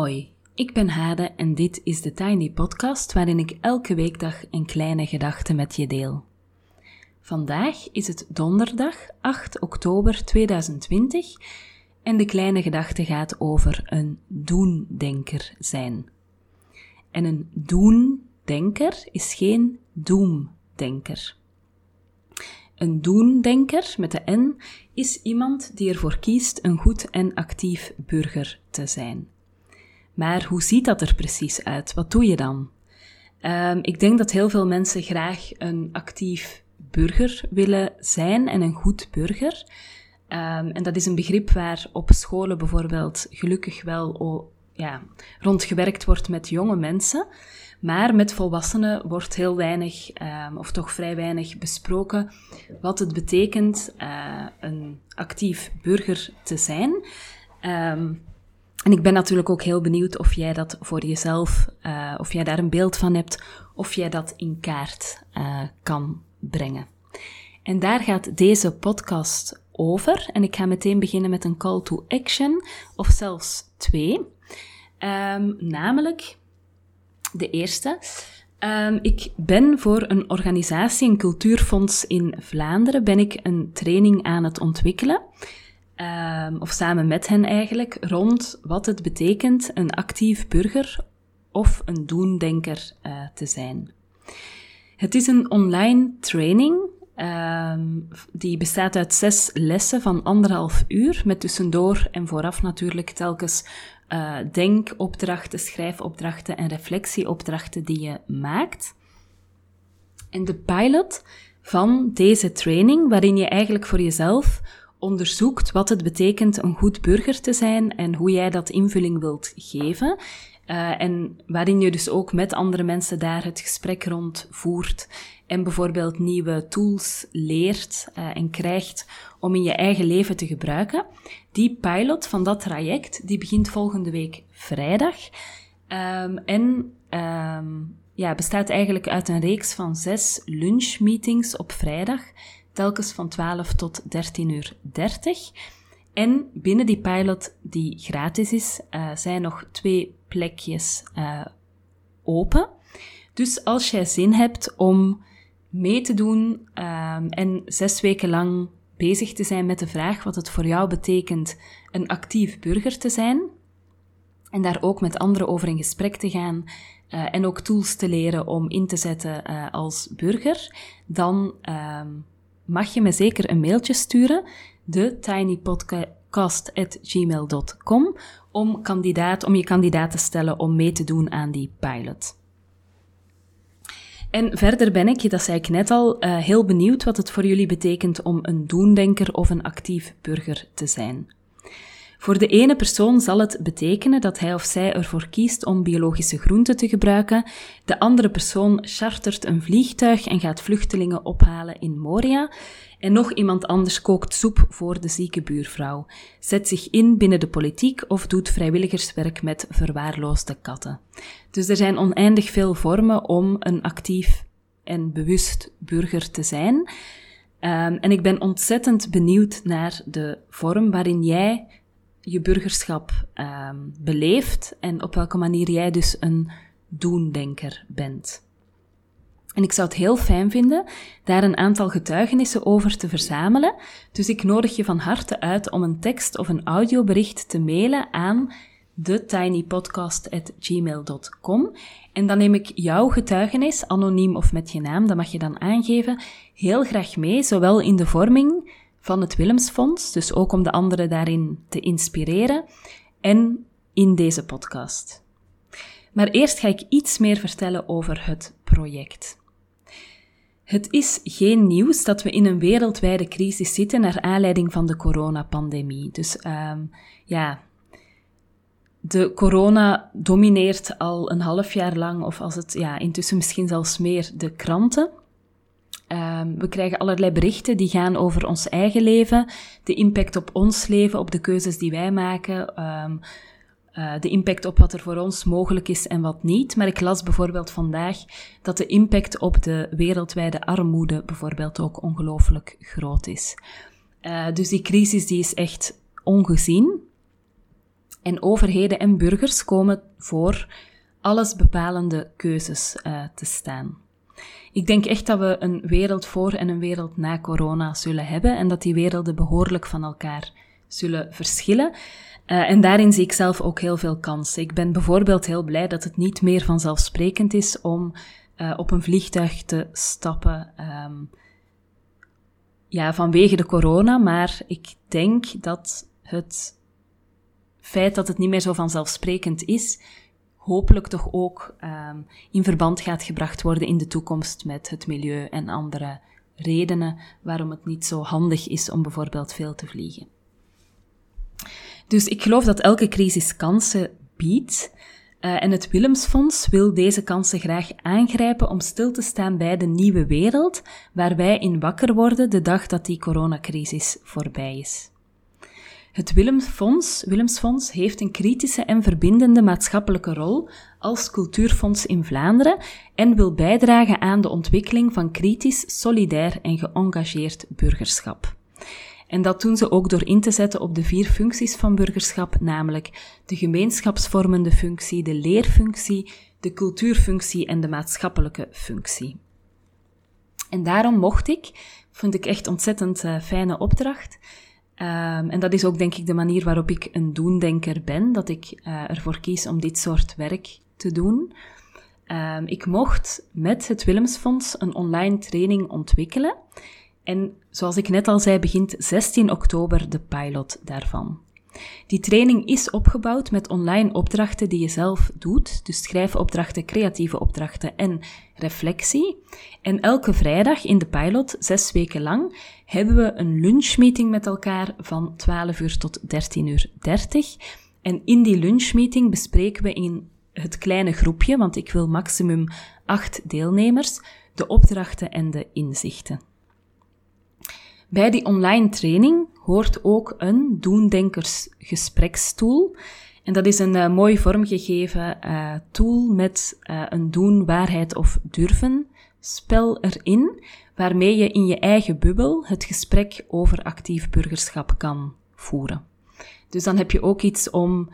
Hoi, ik ben Hade en dit is de Tiny Podcast waarin ik elke weekdag een kleine gedachte met je deel. Vandaag is het donderdag 8 oktober 2020 en de kleine gedachte gaat over een doendenker zijn. En een doendenker is geen doemdenker. Een doendenker met de N is iemand die ervoor kiest een goed en actief burger te zijn. Maar hoe ziet dat er precies uit? Wat doe je dan? Um, ik denk dat heel veel mensen graag een actief burger willen zijn en een goed burger. Um, en dat is een begrip waar op scholen bijvoorbeeld gelukkig wel ja, rondgewerkt wordt met jonge mensen. Maar met volwassenen wordt heel weinig, um, of toch vrij weinig, besproken wat het betekent uh, een actief burger te zijn. Um, en ik ben natuurlijk ook heel benieuwd of jij dat voor jezelf, uh, of jij daar een beeld van hebt, of jij dat in kaart uh, kan brengen. En daar gaat deze podcast over. En ik ga meteen beginnen met een call to action, of zelfs twee. Um, namelijk, de eerste. Um, ik ben voor een organisatie, een cultuurfonds in Vlaanderen, ben ik een training aan het ontwikkelen. Um, of samen met hen eigenlijk, rond wat het betekent een actief burger of een doendenker uh, te zijn. Het is een online training um, die bestaat uit zes lessen van anderhalf uur, met tussendoor en vooraf natuurlijk telkens uh, denkopdrachten, schrijfopdrachten en reflectieopdrachten die je maakt. En de pilot van deze training, waarin je eigenlijk voor jezelf onderzoekt wat het betekent een goed burger te zijn en hoe jij dat invulling wilt geven. Uh, en waarin je dus ook met andere mensen daar het gesprek rond voert en bijvoorbeeld nieuwe tools leert uh, en krijgt om in je eigen leven te gebruiken. Die pilot van dat traject, die begint volgende week vrijdag. Um, en um, ja, bestaat eigenlijk uit een reeks van zes lunchmeetings op vrijdag telkens van 12 tot 13 uur 30. En binnen die pilot, die gratis is, uh, zijn nog twee plekjes uh, open. Dus als jij zin hebt om mee te doen um, en zes weken lang bezig te zijn met de vraag wat het voor jou betekent een actief burger te zijn, en daar ook met anderen over in gesprek te gaan uh, en ook tools te leren om in te zetten als burger, dan um, mag je me zeker een mailtje sturen, de tinypodcast.gmail.com, om, kandidaat, om je kandidaat te stellen om mee te doen aan die pilot. En verder ben ik, dat zei ik net al, uh, heel benieuwd wat het voor jullie betekent om een doendenker of een actief burger te zijn. Voor de ene persoon zal het betekenen dat hij of zij ervoor kiest om biologische groenten te gebruiken. De andere persoon chartert een vliegtuig en gaat vluchtelingen ophalen in Moria. En nog iemand anders kookt soep voor de zieke buurvrouw, zet zich in binnen de politiek of doet vrijwilligerswerk met verwaarloosde katten. Dus er zijn oneindig veel vormen om een actief en bewust burger te zijn. Um, en ik ben ontzettend benieuwd naar de vorm waarin jij je burgerschap um, beleeft en op welke manier jij dus een doendenker bent. En ik zou het heel fijn vinden daar een aantal getuigenissen over te verzamelen. Dus ik nodig je van harte uit om een tekst of een audiobericht te mailen aan thetinypodcast.gmail.com. En dan neem ik jouw getuigenis, anoniem of met je naam, dat mag je dan aangeven, heel graag mee, zowel in de vorming van het Willemsfonds, dus ook om de anderen daarin te inspireren, en in deze podcast. Maar eerst ga ik iets meer vertellen over het project. Het is geen nieuws dat we in een wereldwijde crisis zitten naar aanleiding van de coronapandemie. Dus um, ja, de corona domineert al een half jaar lang, of als het ja, intussen misschien zelfs meer, de kranten. Um, we krijgen allerlei berichten die gaan over ons eigen leven, de impact op ons leven, op de keuzes die wij maken, um, uh, de impact op wat er voor ons mogelijk is en wat niet. Maar ik las bijvoorbeeld vandaag dat de impact op de wereldwijde armoede bijvoorbeeld ook ongelooflijk groot is. Uh, dus die crisis die is echt ongezien. En overheden en burgers komen voor allesbepalende keuzes uh, te staan. Ik denk echt dat we een wereld voor en een wereld na corona zullen hebben en dat die werelden behoorlijk van elkaar zullen verschillen. Uh, en daarin zie ik zelf ook heel veel kansen. Ik ben bijvoorbeeld heel blij dat het niet meer vanzelfsprekend is om uh, op een vliegtuig te stappen. Um, ja, vanwege de corona, maar ik denk dat het feit dat het niet meer zo vanzelfsprekend is, hopelijk toch ook um, in verband gaat gebracht worden in de toekomst met het milieu en andere redenen waarom het niet zo handig is om bijvoorbeeld veel te vliegen. Dus ik geloof dat elke crisis kansen biedt. Uh, en het Willemsfonds wil deze kansen graag aangrijpen om stil te staan bij de nieuwe wereld waar wij in wakker worden de dag dat die coronacrisis voorbij is. Het Willemsfonds, Willemsfonds heeft een kritische en verbindende maatschappelijke rol als cultuurfonds in Vlaanderen en wil bijdragen aan de ontwikkeling van kritisch, solidair en geëngageerd burgerschap. En dat doen ze ook door in te zetten op de vier functies van burgerschap, namelijk de gemeenschapsvormende functie, de leerfunctie, de cultuurfunctie en de maatschappelijke functie. En daarom mocht ik, vond ik echt ontzettend uh, fijne opdracht. Um, en dat is ook denk ik de manier waarop ik een doendenker ben, dat ik uh, ervoor kies om dit soort werk te doen. Um, ik mocht met het Willemsfonds een online training ontwikkelen. En zoals ik net al zei, begint 16 oktober de pilot daarvan. Die training is opgebouwd met online opdrachten die je zelf doet, dus schrijfopdrachten, creatieve opdrachten en reflectie. En elke vrijdag in de pilot, zes weken lang, hebben we een lunchmeeting met elkaar van 12 uur tot 13 uur 30. En in die lunchmeeting bespreken we in het kleine groepje, want ik wil maximum acht deelnemers, de opdrachten en de inzichten. Bij die online training hoort ook een doendenkersgesprekstool. En dat is een uh, mooi vormgegeven uh, tool met uh, een doen, waarheid of durven spel erin, waarmee je in je eigen bubbel het gesprek over actief burgerschap kan voeren. Dus dan heb je ook iets om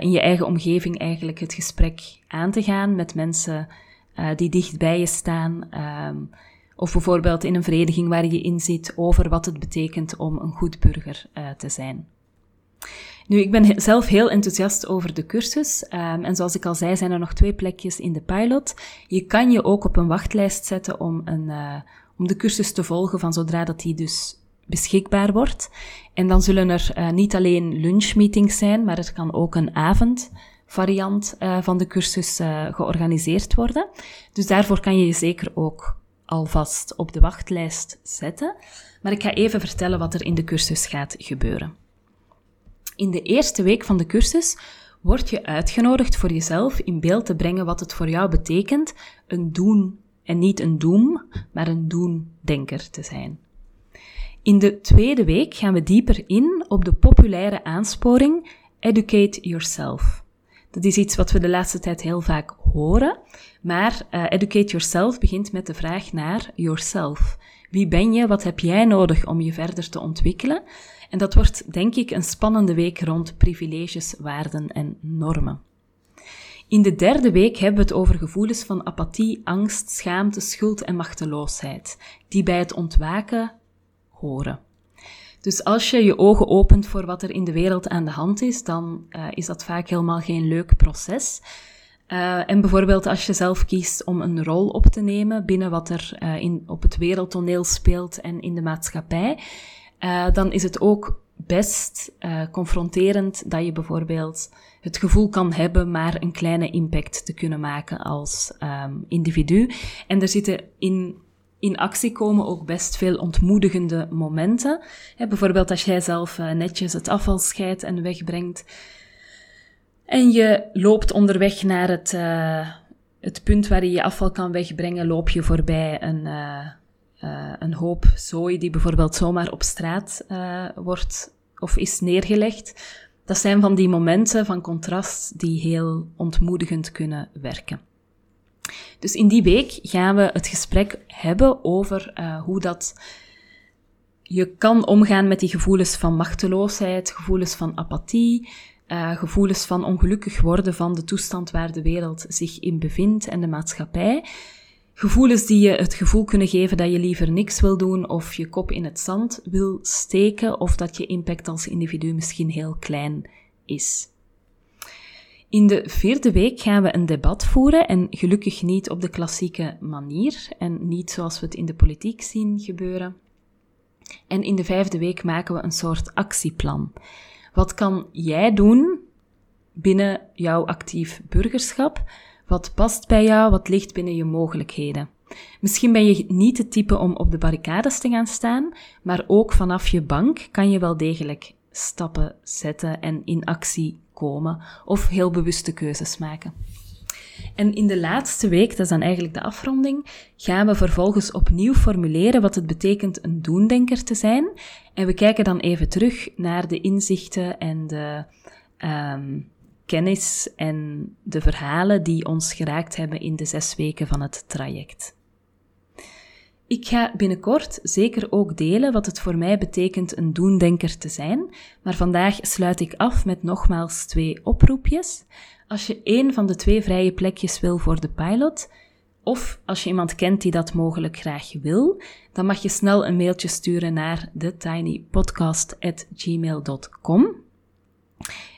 in je eigen omgeving eigenlijk het gesprek aan te gaan met mensen die dicht bij je staan. Ehm, of bijvoorbeeld in een vereniging waar je in zit over wat het betekent om een goed burger uh, te zijn. Nu, ik ben zelf heel enthousiast over de cursus. Um, en zoals ik al zei, zijn er nog twee plekjes in de pilot. Je kan je ook op een wachtlijst zetten om, een, uh, om de cursus te volgen van zodra dat die dus beschikbaar wordt. En dan zullen er uh, niet alleen lunchmeetings zijn, maar er kan ook een avondvariant van de cursus georganiseerd worden. Dus daarvoor kan je je zeker ook alvast op de wachtlijst zetten, maar ik ga even vertellen wat er in de cursus gaat gebeuren. In de eerste week van de cursus word je uitgenodigd voor jezelf in beeld te brengen wat het voor jou betekent een doen en niet een doem, maar een doen-denker te zijn. In de tweede week gaan we dieper in op de populaire aansporing Educate Yourself. Dat is iets wat we de laatste tijd heel vaak horen, maar uh, Educate Yourself begint met de vraag naar yourself. Wie ben je? Wat heb jij nodig om je verder te ontwikkelen? En dat wordt, denk ik, een spannende week rond privileges, waarden en normen. In de derde week hebben we het over gevoelens van apathie, angst, schaamte, schuld en machteloosheid, die bij het ontwaken horen. Dus als je je ogen opent voor wat er in de wereld aan de hand is, dan uh, is dat vaak helemaal geen leuk proces. Uh, en bijvoorbeeld als je zelf kiest om een rol op te nemen binnen wat er uh, in, op het wereldtoneel speelt en in de maatschappij, dan is het ook best confronterend dat je bijvoorbeeld het gevoel kan hebben maar een kleine impact te kunnen maken als um, individu. En er zitten in in actie komen ook best veel ontmoedigende momenten. bijvoorbeeld als jij zelf netjes het afval scheidt en wegbrengt. En je loopt onderweg naar het, uh, het punt waar je je afval kan wegbrengen, loop je voorbij een, uh, een hoop zooi die bijvoorbeeld zomaar op straat wordt of is neergelegd. Dat zijn van die momenten van contrast die heel ontmoedigend kunnen werken. Dus in die week gaan we het gesprek hebben over hoe dat je kan omgaan met die gevoelens van machteloosheid, gevoelens van apathie, uh, gevoelens van ongelukkig worden van de toestand waar de wereld zich in bevindt en de maatschappij. Gevoelens die je het gevoel kunnen geven dat je liever niks wil doen of je kop in het zand wil steken of dat je impact als individu misschien heel klein is. In de vierde week gaan we een debat voeren en gelukkig niet op de klassieke manier en niet zoals we het in de politiek zien gebeuren. En in de vijfde week maken we een soort actieplan. Wat kan jij doen binnen jouw actief burgerschap? Wat past bij jou? Wat ligt binnen je mogelijkheden? Misschien ben je niet het type om op de barricades te gaan staan, maar ook vanaf je bank kan je wel degelijk stappen zetten en in actie komen of heel bewuste keuzes maken. En in de laatste week, dat is dan eigenlijk de afronding, gaan we vervolgens opnieuw formuleren wat het betekent een doendenker te zijn. En we kijken dan even terug naar de inzichten en de um, kennis en de verhalen die ons geraakt hebben in de zes weken van het traject. Ik ga binnenkort zeker ook delen wat het voor mij betekent een doendenker te zijn, maar vandaag sluit ik af met nogmaals twee oproepjes. Als je één van de twee vrije plekjes wil voor de pilot, of als je iemand kent die dat mogelijk graag wil, dan mag je snel een mailtje sturen naar thetinypodcast.gmail.com.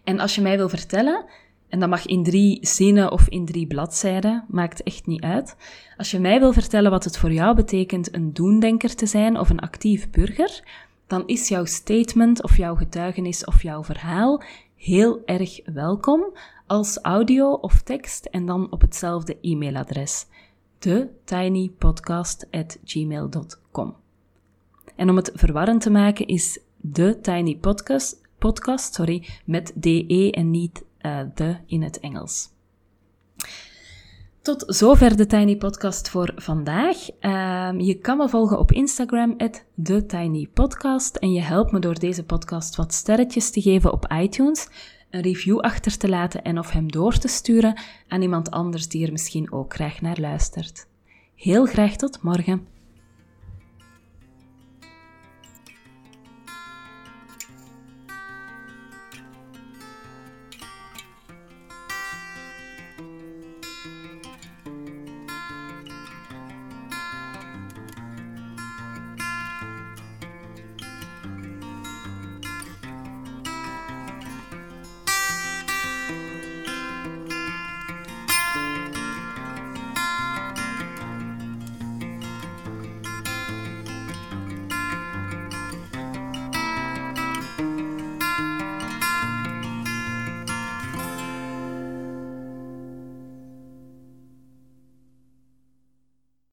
En als je mij wil vertellen, en dat mag in drie zinnen of in drie bladzijden, maakt echt niet uit. Als je mij wil vertellen wat het voor jou betekent een doendenker te zijn of een actief burger, dan is jouw statement of jouw getuigenis of jouw verhaal heel erg welkom als audio of tekst en dan op hetzelfde e-mailadres: thetinypodcast@gmail.com. En om het verwarrend te maken is de Tiny Podcast, podcast sorry, met DE en niet uh, de in het Engels. Tot zover de Tiny Podcast voor vandaag. Uh, je kan me volgen op Instagram, TheTinyPodcast. En je helpt me door deze podcast wat sterretjes te geven op iTunes, een review achter te laten en of hem door te sturen aan iemand anders die er misschien ook graag naar luistert. Heel graag tot morgen.